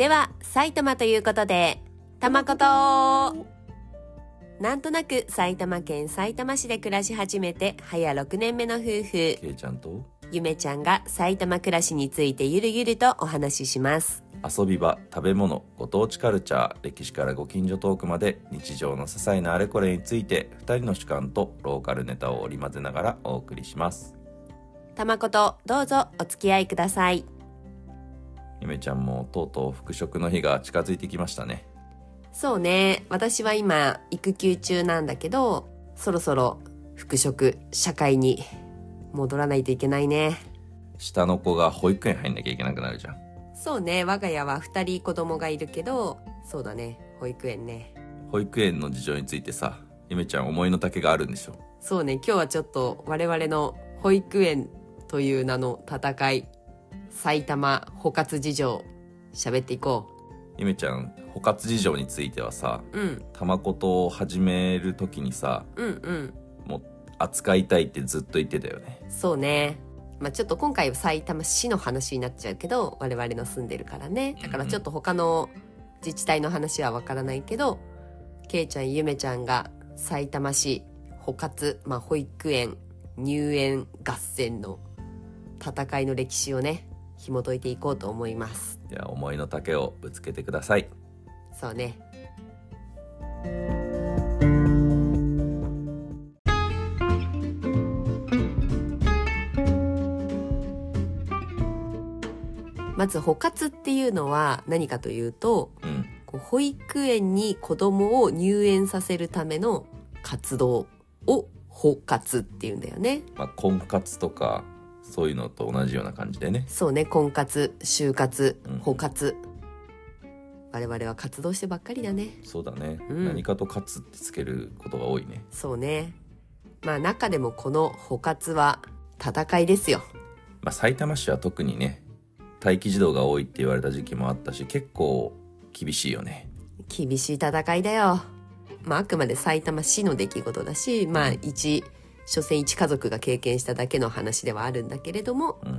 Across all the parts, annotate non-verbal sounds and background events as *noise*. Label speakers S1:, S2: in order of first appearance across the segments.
S1: では埼玉ということでたまこと。なんとなく埼玉県埼玉市で暮らし始めて早6年目の夫婦。
S2: けいちゃんと？
S1: ゆめちゃんが埼玉暮らしについてゆるゆるとお話しします。
S2: 遊び場食べ物ご当地カルチャー歴史からご近所トークまで日常の些細なあれこれについて2人の主観とローカルネタを織り交ぜながらお送りします。
S1: たまことどうぞお付き合いください
S2: ゆめちゃんもとうとう復職の日が近づいてきましたね。
S1: そうね。私は今育休中なんだけどそろそろ復職社会に戻らないといけないね。
S2: 下の子が保育園入んなきゃいけなくなるじゃん。
S1: そうね。我が家は2人子供がいるけどそうだね。保育園ね。
S2: 保育園の事情についてさゆめちゃん思いの丈があるんでしょ。
S1: そうね。今日はちょっと我々の保育園という名の戦い埼玉保活事情喋っていこ
S2: ゆめちゃん保活事情についてはさ
S1: ううん。
S2: たまことを始める時にさ
S1: うんうん。
S2: もう扱いたいってずっと言ってたよね。
S1: そうね。まあちょっと今回は埼玉市の話になっちゃうけど我々の住んでるからね。だからちょっと他の自治体の話はわからないけどけいちゃんゆめちゃんが埼玉市保活、まあ、保育園入園合戦の戦いの歴史をね紐解いていこうと思います。
S2: では思いの丈をぶつけてください。
S1: そうね。まず保活っていうのは何かというと
S2: うん。
S1: こう保育園に子供を入園させるための活動を保活っていうんだよね。
S2: まあ婚活とかそういうのと同じような感じでね。
S1: そうね。婚活就活
S2: うん。
S1: 保活、我々は活動してばっかりだね。
S2: そうだね、
S1: うん。
S2: 何かと勝つってつけることが多いね。
S1: そうね。まあ中でもこの保活は戦いですよ。
S2: まあ埼玉市は特にね待機児童が多いって言われた時期もあったし結構厳しいよね。
S1: 厳しい戦いだよ。まああくまで埼玉市の出来事だしまあ一所詮一家族が経験しただけの話ではあるんだけれども、
S2: うん。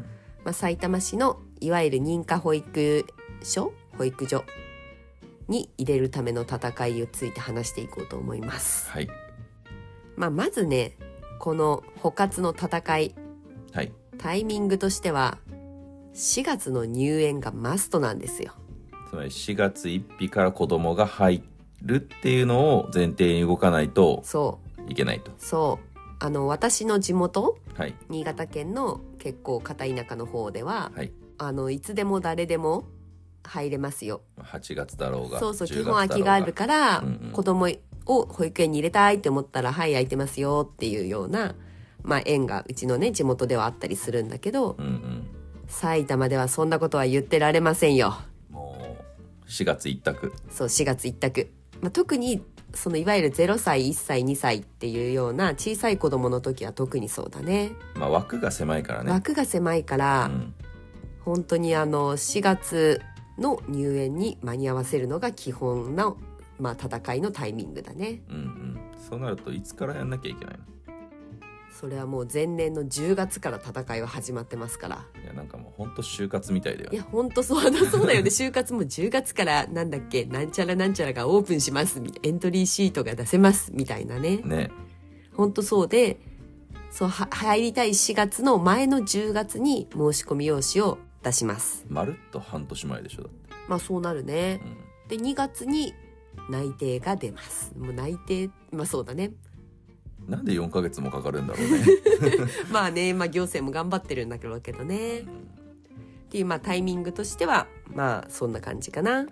S1: まあ、埼玉市のいわゆる認可保育所保育所に入れるための戦いをついて話していこうと思います。
S2: はい。
S1: まあ、まずねこの保活の戦い
S2: はい。
S1: タイミングとしては4月の入園がマストなんですよ。
S2: つまり4月1日から子供が入るっていうのを前提に動かないと
S1: そう。
S2: いけないと。
S1: そうあの私の地元
S2: はい。
S1: 新潟県の結構片田舎の方では、
S2: はい。
S1: あのいつでも誰でも入れますよ。
S2: 8月だろうが
S1: そうそう
S2: 10
S1: 基本空きがあるから、
S2: うんうん。
S1: 子供を保育園に入れたいって思ったら「はい空いてますよ」っていうような、まあ、園がうちのね地元ではあったりするんだけど
S2: うんうん。
S1: 埼玉ではそんなことは言ってられませんよ。
S2: もう4月一択。
S1: そう4月一択、まあ、特にそのいわゆる0歳1歳2歳っていうような小さい子供の時は特にそうだね。
S2: まあ枠が狭いからね。
S1: 枠が狭いから、
S2: うん。
S1: 本当にあの4月の入園に間に合わせるのが基本の、まあ、戦いのタイミングだね。
S2: うんうん。そうなるといつからやんなきゃいけないの？
S1: それはもう前年の10月から戦いは始まってますから。
S2: いやなんかもうほんと就活みたいだよね。
S1: いや本当そうだそうだよ。ね *laughs* 就活も10月からなんだっけなんちゃらなんちゃらがオープンしますエントリーシートが出せますみたいなね。
S2: ね。
S1: 本当そうでそうは入りたい4月の前の10月に申し込み用紙を出します。
S2: まるっと半年前でしょだって。
S1: まあそうなるね。
S2: うん。
S1: で2月に内定が出ます。もう内定まあそうだね
S2: なんで4ヶ月もかかるんだろうね。*laughs*
S1: まあね、まあ、行政も頑張ってるんだけどけどね。っていうまあタイミングとしてはまあそんな感じかな。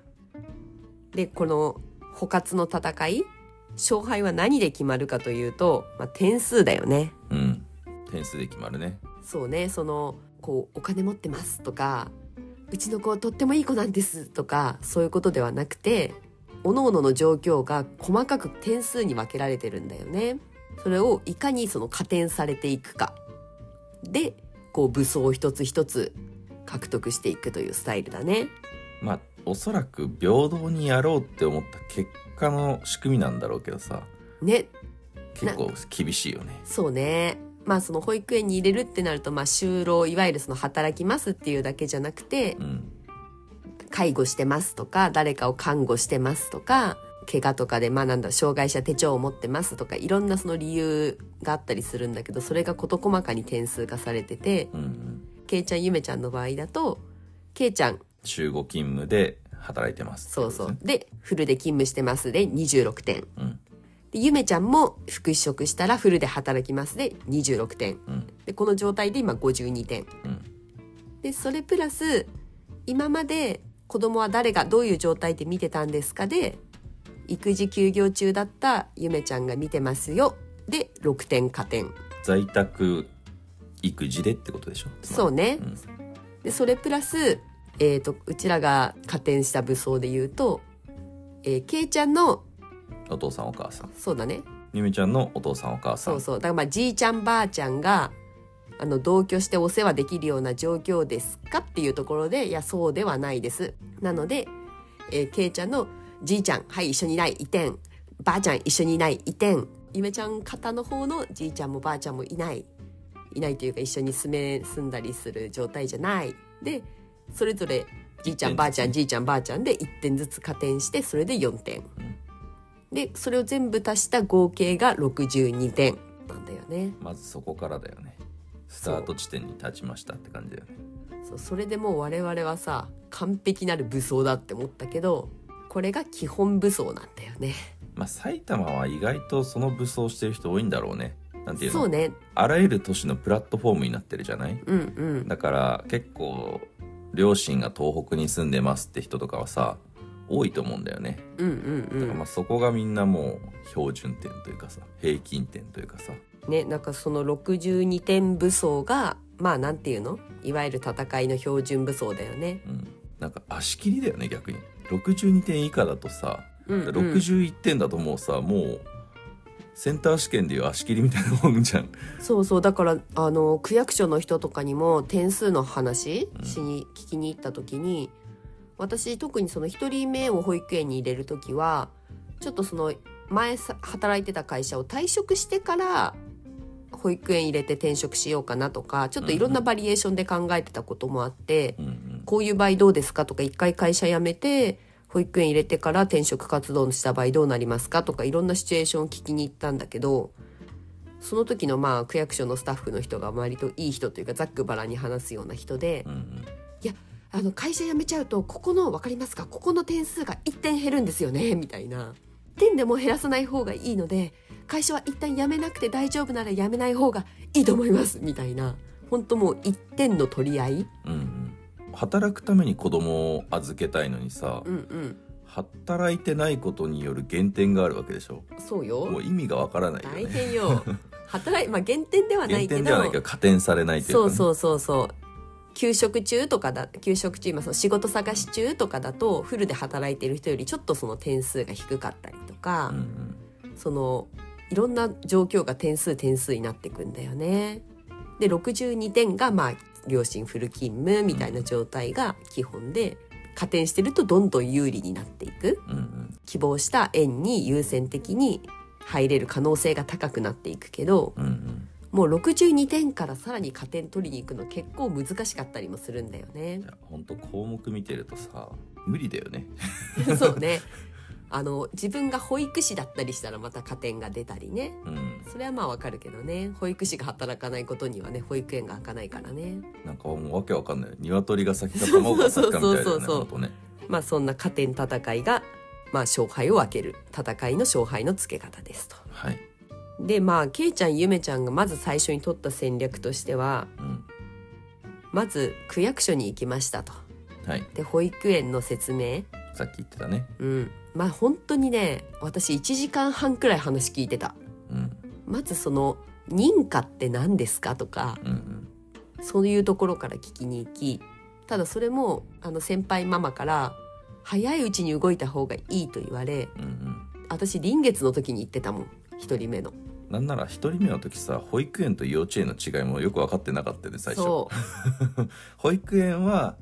S1: でこの補活の戦い勝敗は何で決まるかというと、まあ、点数だよね。
S2: うん。点数で決まるね。
S1: そうねそのこうお金持ってますとかうちの子とってもいい子なんですとかそういうことではなくて各々の状況が細かく点数に分けられてるんだよね。それをいかにその加点されていくか。でこう武装を一つ一つ獲得していくというスタイルだね。
S2: まあおそらく平等にやろうって思った結果の仕組みなんだろうけどさ。
S1: ね。
S2: 結構厳しいよね。
S1: そうね。まあその保育園に入れるってなるとまあ就労いわゆるその働きますっていうだけじゃなくて
S2: うん。
S1: 介護してますとか誰かを看護してますとか怪我とかでまあなんだ障害者手帳を持ってますとかいろんなその理由があったりするんだけどそれが事細かに点数化されてて
S2: うんうん。
S1: けいちゃんゆめちゃんの場合だとけいちゃん
S2: 週5勤務で働いてます
S1: そうそう。でフルで勤務してますで26点。
S2: ことで
S1: ゆめちゃんも副職したらフルで働きますで26点
S2: うんうん。
S1: でこの状態で今52点。
S2: うん。
S1: でそれプラス今まで子供は誰がどういう状態で見てたんですかで育児休業中だったゆめちゃんが見てますよ。で6点加点。
S2: 在宅育児でってことでしょ？
S1: そうね。
S2: うん。
S1: でそれプラス、えー、とうちらが加点した武装で言うと、えー、けいちゃんの
S2: お父さんお母さん。
S1: そうだね。
S2: ゆみちゃんのお父さんお母さん。
S1: そうそう。だからまあじいちゃんばあちゃんがあの同居してお世話できるような状況ですかっていうところでいやそうではないです。なので、えー、けいちゃんのじいちゃんはい一緒にいない移転ばあちゃん一緒にいない移転ゆめちゃん方の方のじいちゃんもばあちゃんもいない。いないというか一緒に住め住んだりする状態じゃない。でそれぞれじいちゃんばあちゃんじいちゃんばあちゃんで1点ずつ加点してそれで4点、でそれを全部足した合計が62点。なんだよね。
S2: まずそこからだよね。スタート地点に立ちましたって感じだよね。
S1: そうそれでもう我々はさ完璧なる武装だって思ったけどこれが基本武装なんだよね。
S2: まあ埼玉は意外とその武装してる人多いんだろうね。なんていうの？
S1: そうね。
S2: あらゆる都市のプラットフォームになってるじゃない？
S1: うんうん。
S2: だから結構両親が東北に住んでますって人とかはさ多いと思うんだよね。
S1: うんうん
S2: だからまあそこがみんなもう標準点というかさ平均点というかさ。
S1: うんねなんかその62点武装がまあなんていうの？いわゆる戦いの標準武装だよね。
S2: うん。なんか足切りだよね逆に62点以下だとさ、
S1: うん、うん、
S2: 61点だともうさもうセンター試験でいう足切りみたいなもんじゃん。
S1: そうそう。だからあの区役所の人とかにも点数の話しに、聞きに行った時に私特にその1人目を保育園に入れる時はちょっとその前さ働いてた会社を退職してから保育園入れて転職しようかなとかちょっといろんなバリエーションで考えてたこともあって、
S2: うんうん
S1: こういう場合どうですか？とか一回会社辞めて保育園入れてから転職活動した場合どうなりますか？とかいろんなシチュエーションを聞きに行ったんだけどその時のまあ区役所のスタッフの人が割といい人というかざっくばらんに話すような人で
S2: うんうん。
S1: あの会社辞めちゃうとここの分かりますか？ここの点数が1点減るんですよね？みたいな。点でも減らさない方がいいので会社は一旦辞めなくて大丈夫なら辞めない方がいいと思います。みたいな。本当もう1点の取り合い。
S2: うんうん働くために子供を預けたいのにさ、
S1: うんうん。
S2: 働いてないことによる減点があるわけでしょ？
S1: そうよ。
S2: もう意味がわからないよ
S1: 大
S2: ね
S1: 変よ。*laughs* 働いまあ減点ではないけど。
S2: 減点ではないけど加点されないというか、ね、
S1: そうそうそうそう。休職中とかだ休職中今その仕事探し中とかだとフルで働いてる人よりちょっとその点数が低かったりとか、
S2: うんうん。
S1: そのいろんな状況が点数点数になってくんだよね。で62点がまあ両親フル勤務みたいな状態が基本で加点してるとどんどん有利になっていく。
S2: うんうん。
S1: 希望した園に優先的に入れる可能性が高くなっていくけど
S2: うんうん。
S1: もう62点からさらに加点取りに行くの結構難しかったりもするんだよね。
S2: い。や本当項目見てるとさ無理だよね。*laughs*
S1: そうねあの自分が保育士だったりしたらまた加点が出たりね。
S2: うん。
S1: それはまあわかるけどね。保育士が働かないことにはね保育園が開かないからね。
S2: なんかもうわけわかんない。鶏が先か卵が先かみたいだよね
S1: そうそうそうそう。
S2: ね。
S1: まあそんな加点戦いがまあ勝敗を分ける。戦いの勝敗のつけ方ですと。
S2: はい。
S1: でまあけいちゃんゆめちゃんがまず最初に取った戦略としては
S2: うん。
S1: まず区役所に行きましたと。
S2: はい。
S1: で保育園の説明。
S2: さっき言ってたね。
S1: うんまあ本当にね私1時間半くらい話聞いてた。
S2: うん。
S1: まずその認可って何ですかとか
S2: うんうん。
S1: そういうところから聞きに行きただそれもあの先輩ママから早いうちに動いた方がいいと言われ
S2: うんうん。
S1: 私臨月の時に行ってたもん一人目の。
S2: なんなら一人目の時さ保育園と幼稚園の違いもよく分かってなかったよね最初。
S1: そ *laughs*
S2: 保育園は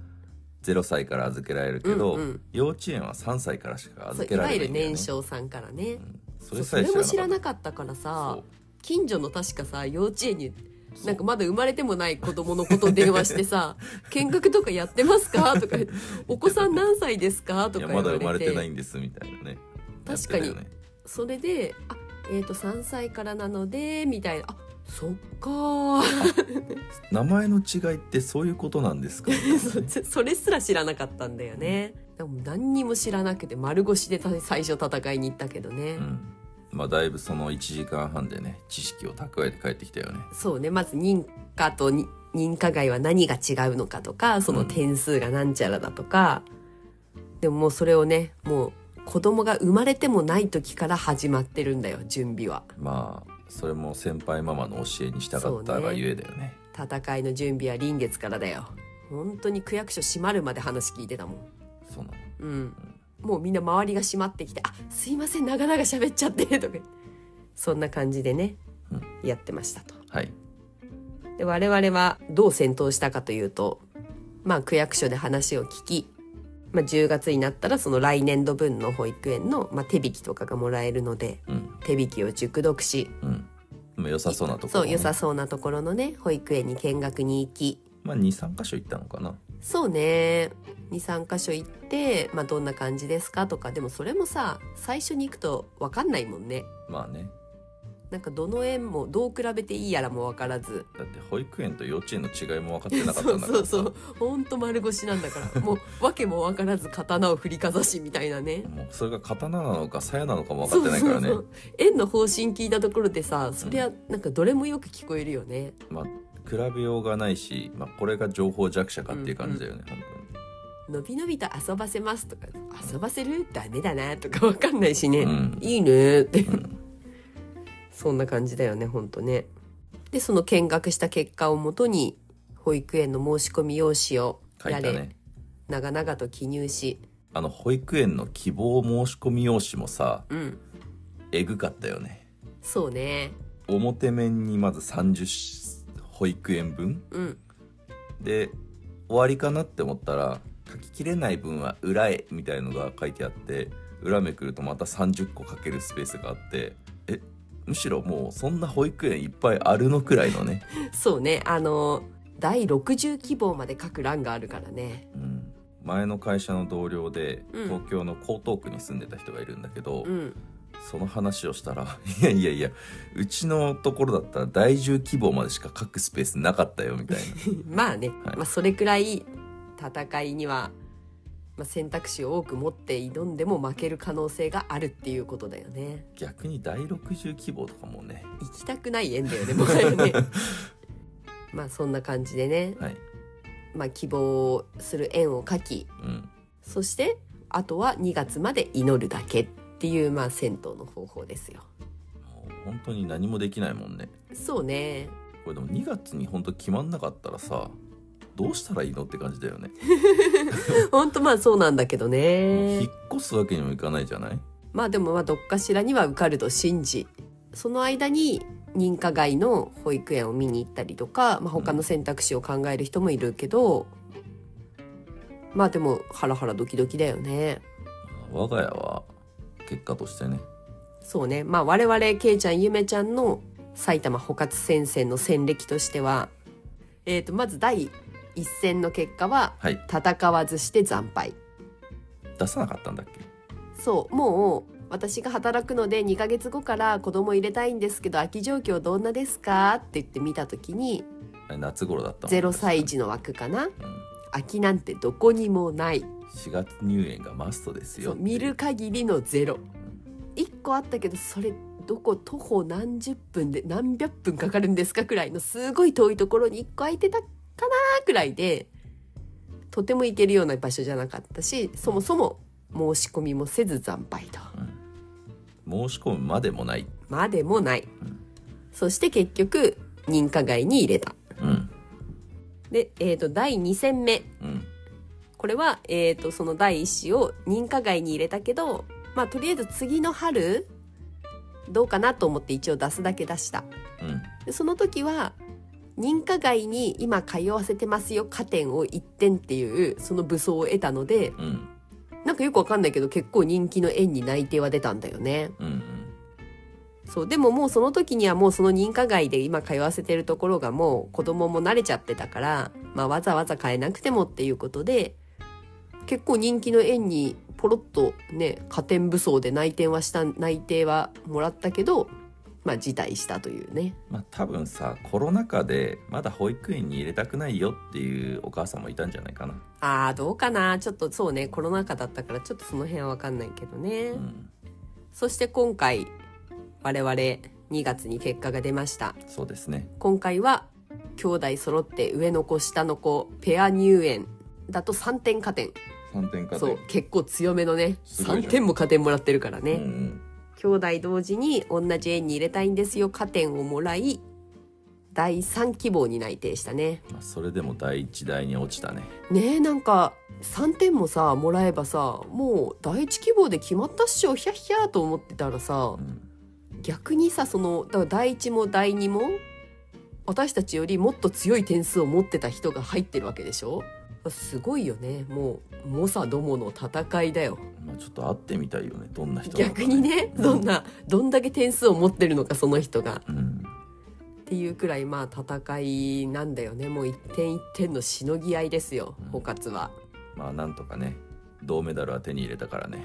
S2: 0歳から預けられるけど、
S1: うんうん。
S2: 幼稚園は3歳からしか預けら
S1: いわゆる
S2: れないんだよね。
S1: 年少さんからね。
S2: うん。そ
S1: そうそれも知らなかったからさ近所の確かさ幼稚園になんかまだ生まれてもない子供のこと電話してさ「*laughs* 見学とかやってますか?」とか言って「*laughs* お子さん何歳ですか?」と
S2: い
S1: か言われて。
S2: やまだ生まれてないんですみたいなね。
S1: 確かに。
S2: ね。
S1: それで「あえっ、と3歳からなので」みたいな「あそっかー。*laughs*
S2: 名前の違いってそういうことなんですか？*laughs*
S1: そそれすら知らなかったんだよね。でも何にも知らなくて丸腰でた最初戦いに行ったけどね、
S2: うん。まあだいぶその1時間半でね知識を蓄えて帰ってきたよね。
S1: そうね。まず認可とに認可外は何が違うのかとかその点数がなんちゃらだとか、でももうそれをねもう子供が生まれてもない時から始まってるんだよ準備は。
S2: まあそれも先輩ママの教えに従ったがゆえだよね。
S1: 戦いの準備は臨月からだよ。本当に区役所閉まるまで話聞いてたもん。
S2: そうなの。
S1: うん。もうみんな周りが閉まってきて「あすいません長々喋っちゃって」とか。そんな感じでね、やってましたと。
S2: はい。
S1: で我々はどう戦闘したかというとまあ区役所で話を聞き、まあ、10月になったらその来年度分の保育園の、まあ、手引きとかがもらえるので
S2: うん。
S1: 手引きを熟読し
S2: うん。良さそうなところ、ね、
S1: そう良さそうなところのね保育園に見学に行き。
S2: まあ23箇所行ったのかな。
S1: そうね。23箇所行って、まあ、どんな感じですかとか。でもそれもさ最初に行くと分かんないもんね。
S2: まあね
S1: なんかどの園もどう比べていいやらも分からず。
S2: だって保育園と幼稚園の違いも分かってなかった
S1: そう
S2: んだからさ。
S1: そうそうほんと丸腰なんだから。*laughs* もう訳も分からず刀を振りかざしみたいなね。
S2: もうそれが刀なのか鞘なのかも分かってないからね。
S1: そうそうそう。園の方針聞いたところでさそりゃなんかどれもよく聞こえるよね。
S2: まあ比べようがないし、まあ、これが情報弱者かっていう感じだよね、本
S1: のびのびと遊ばせますとか遊ばせる？ダメだなとか分かんないしね、
S2: うん。
S1: いいねって、
S2: ん
S1: そんな感じだよねほんとね。でその見学した結果をもとに保育園の申し込み用紙をやれ、
S2: ね。
S1: 長々と記入し。
S2: あの保育園の希望申し込み用紙もさ
S1: うん。
S2: えぐかったよね。
S1: そうね。
S2: 表面にまず30保育園分。
S1: うん。
S2: で終わりかなって思ったら書ききれない分は裏へみたいのが書いてあって裏めくるとまた30個書けるスペースがあってえむしろもうそんな保育園いっぱいあるのくらいのね、
S1: そうね。あの第60希望まで書く欄があるからね。
S2: うん、前の会社の同僚で
S1: うん。
S2: 東京の江東区に住んでた人がいるんだけど、
S1: うん。
S2: その話をしたら「*laughs* いやいやいやうちのところだったら第10希望までしか書くスペースなかったよ」みたいな。*laughs*
S1: まあね、
S2: はい。
S1: まあ、それくらい戦いには、まあ、選択肢を多く持って挑んでも負ける可能性があるっていうことだよね。
S2: 逆に第60希望とかもね。
S1: 行きたくない縁だよねもはやね。*laughs* まあそんな感じでね、
S2: はい。
S1: まあ、希望する縁を書き
S2: うん。
S1: そしてあとは2月まで祈るだけっていうまあ銭湯の方法ですよ。
S2: 本当に何もできないもんね。
S1: そうね。
S2: これでも2月に本当決まんなかったらさどうしたらいいのって感じだよね、
S1: ほんとまあそうなんだけどね。
S2: 引っ越すわけにもいかないじゃない？
S1: まあでもまあどっかしらには受かると信じ。その間に認可外の保育園を見に行ったりとか、まあ、他の選択肢を考える人もいるけど、まあでもハラハラドキドキだよね。
S2: 我が家は結果としてね。
S1: そうね。まあ我々けいちゃんゆめちゃんの埼玉補欠戦線の戦歴としては、えー、とまず第一戦の結果は
S2: はい。
S1: 戦わずして惨敗。
S2: 出さなかったんだっけ？
S1: そう。もう私が働くので2ヶ月後から子供入れたいんですけど空き状況どんなですかって言って見た時に
S2: あれ夏頃だったもん
S1: 0歳児の枠かな？
S2: うん。
S1: 空きなんてどこにもない。
S2: 4月入園がマストですよ
S1: 見る限りのゼロ。1個あったけどそれどこ徒歩何十分で何百分かかるんですかくらいのすごい遠いところに1個空いてたかなくらいでとても行けるような場所じゃなかったしそもそも申し込みもせず惨敗と。
S2: 申し込むまでもない。
S1: までもない、そして結局認可外に入れた。
S2: うん。
S1: で、えー、と第2戦目。
S2: うん。
S1: これは、えー、とその第1子を認可外に入れたけどまあとりあえず次の春どうかなと思って一応出すだけ出した。
S2: うん。
S1: でその時は認可外に今通わせてますよ加点を1点っていうその武装を得たので
S2: うん。
S1: なんかよくわかんないけど結構人気の園に内定は出たんだよね。
S2: うんうん。
S1: そうでももうその時にはもうその認可外で今通わせてるところがもう子供も慣れちゃってたから、まあ、わざわざ変えなくてもっていうことで結構人気の園にポロッとね加点武装で内定はした内定はもらったけどまあ辞退したというね。
S2: まあ多分さコロナ禍でまだ保育園に入れたくないよっていうお母さんもいたんじゃないかな、
S1: あーどうかな。ちょっとそうね。コロナ禍だったからちょっとその辺は分かんないけどね、
S2: うん、
S1: そして今回我々2月に結果が出ました。
S2: そうですね。
S1: 今回は兄弟揃って上の子下の子ペア入園だと3点加点。
S2: 3点加
S1: そう結構強めのね3
S2: すごいじゃん。
S1: 点も加点もらってるからね、
S2: うんうん
S1: 兄弟同時に同じ園に入れたいんですよ。加点をもらい第3希望に内定したね。
S2: まあ、それでも第一第に落ちたね。
S1: ねえなんか3点もさもらえばさもう第1希望で決まったっしょ。ヒャッヒャーと思ってたらさ
S2: うん。
S1: 逆にさそのだから第1も第2も私たちよりもっと強い点数を持ってた人が入ってるわけでしょ。すごいよね。もう猛者どもの戦いだよ。
S2: まあ、ちょっと会ってみたいよね。どんな人なのか
S1: 逆にねどんなどんだけ点数を持ってるのかその人が。
S2: うん。
S1: っていうくらいまあ戦いなんだよね。もう一点一点のしのぎ合いですよ
S2: うん。
S1: 補活は。
S2: まあなんとかね銅メダルは手に入れたからね。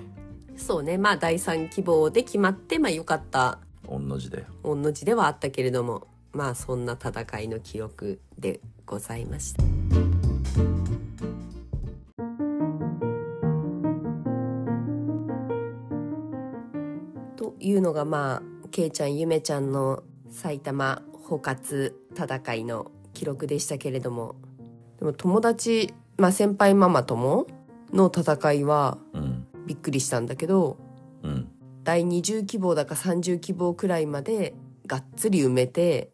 S1: そうね。まあ第3希望で決まってまあよかった。
S2: 御の字だよ
S1: 御の字ではあったけれどもまあそんな戦いの記録でございました。いうのがまあけいちゃんゆめちゃんの埼玉補活戦いの記録でしたけれども。でも友達、まあ、先輩ママ友の戦いは
S2: うん。
S1: びっくりしたんだけど
S2: うん。
S1: 第20希望だか30希望くらいまでがっつり埋めて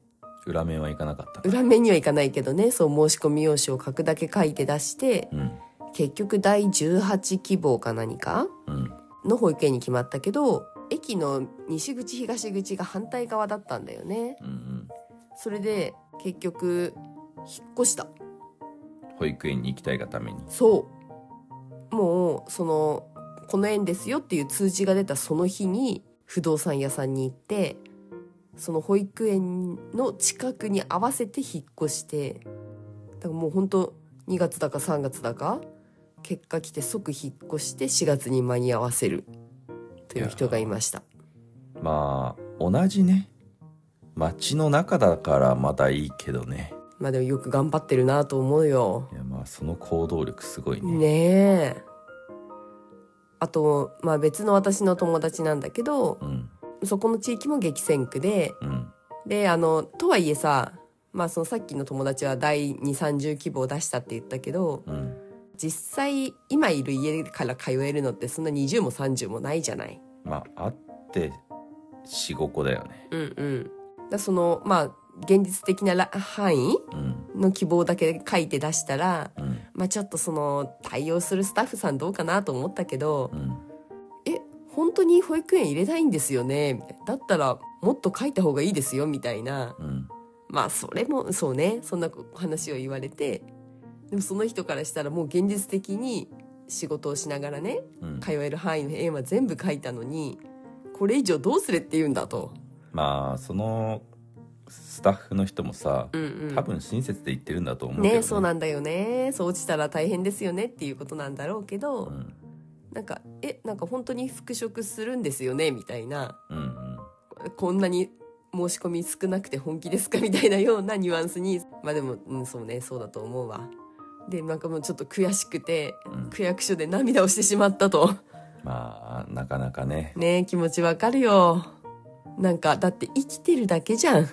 S2: 裏面はいかなかった
S1: 裏面にはいかないけどねそう申し込み用紙を書くだけ書いて出して
S2: うん。
S1: 結局第18希望か何か
S2: うん。
S1: の保育園に決まったけど駅の西口東口が反対側だったんだよね。
S2: うんうん。
S1: それで結局引っ越した。
S2: 保育園に行きたいがために。
S1: そう。もうそのこの園ですよっていう通知が出たその日に不動産屋さんに行ってその保育園の近くに合わせて引っ越してだからもう本当2月だか3月だか結果来て即引っ越して4月に間に合わせるという人がいました。
S2: まあ同じね。街の中だからまだいいけどね。
S1: まあでもよく頑張ってるなと思うよ。
S2: いやまあその行動力すごいね。
S1: ねえ。あとまあ別の私の友達なんだけど
S2: うん。
S1: そこの地域も激戦区で
S2: うん。
S1: であのとはいえさまあそのさっきの友達は第230希望出したって言ったけど
S2: うん
S1: 実際今いる家から通えるのってそんな20も30もないじゃない？
S2: まああって45個だよね。
S1: うんうん、だそのまあ現実的なら範囲
S2: うん。
S1: の希望だけ書いて出したら、
S2: うん。
S1: まあ、ちょっとその対応するスタッフさんどうかなと思ったけど
S2: うん。
S1: え本当に保育園入れたいんですよね？みたいな。だったらもっと書いた方がいいですよ？みたいな。
S2: うん。
S1: まあそれもそうね。そんな話を言われてでもその人からしたらもう現実的に仕事をしながらね
S2: うん。
S1: 通える範囲の園は全部書いたのにこれ以上どうするって言うんだと。
S2: まあそのスタッフの人もさ
S1: うんうん。
S2: 多分親切で言ってるんだと思うけど
S1: ねそうなんだよね。そう落ちたら大変ですよねっていうことなんだろうけど、
S2: うん。
S1: なんかえなんか本当に復職するんですよねみたいな。
S2: うんうん。
S1: こんなに申し込み少なくて本気ですかみたいなようなニュアンスに。まあでも、うん、そうねそうだと思うわでなんかもうちょっと悔しくて
S2: うん。
S1: 区役所で涙をしてしまったと。
S2: まあなかなかね。
S1: ね気持ちわかるよ。なんかだって生きてるだけじゃん。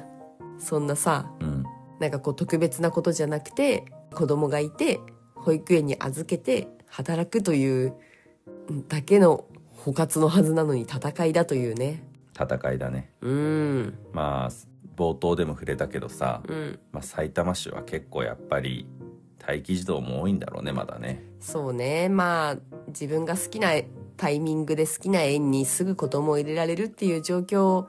S1: そんなさ
S2: うん。
S1: なんかこう特別なことじゃなくて子供がいて保育園に預けて働くというだけの補活のはずなのに戦いだというね。
S2: 戦いだね。
S1: うん。
S2: まあ冒頭でも触れたけどさ、
S1: うん。
S2: まあ、埼玉市は結構やっぱり待機児童も多いんだろうねまだね。
S1: そうね。まあ自分が好きなタイミングで好きな園にすぐ子供を入れられるっていう状況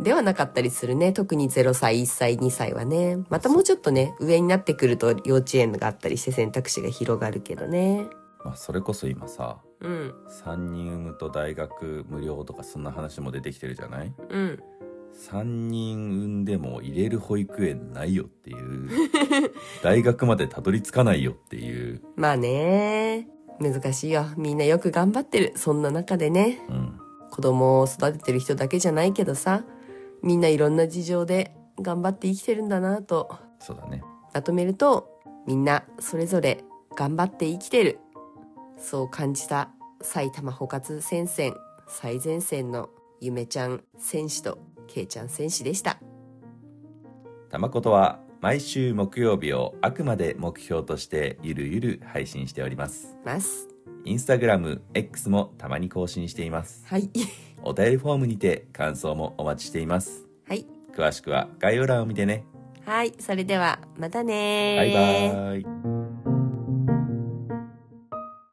S1: ではなかったりするね。特に0歳1歳2歳はね。またもうちょっとね上になってくると幼稚園があったりして選択肢が広がるけどね。
S2: まあ、それこそ今さ
S1: うん。
S2: 3人産むと大学無料とかそんな話も出てきてるじゃない？
S1: うん
S2: 3人産んでも入れる保育園ないよっていう *laughs* 大学までたどり着かないよっていう、
S1: まあね。難しいよ。みんなよく頑張ってる。そんな中でね。
S2: うん、
S1: 子供を育ててる人だけじゃないけどさみんないろんな事情で頑張って生きてるんだなと。
S2: そうだね。
S1: まとめるとみんなそれぞれ頑張って生きてる。そう感じた埼玉補欠戦線最前線のゆめちゃん選手とけいちゃん選手でした。
S2: たまことは毎週木曜日をあくまで目標としてゆるゆる配信しております。
S1: ます。
S2: インスタグラム X もたまに更新しています。
S1: はい。
S2: お便りフォームにて感想もお待ちしています。
S1: はい。
S2: 詳しくは概要欄を見てね。
S1: はい。それではまたね
S2: バイバーイ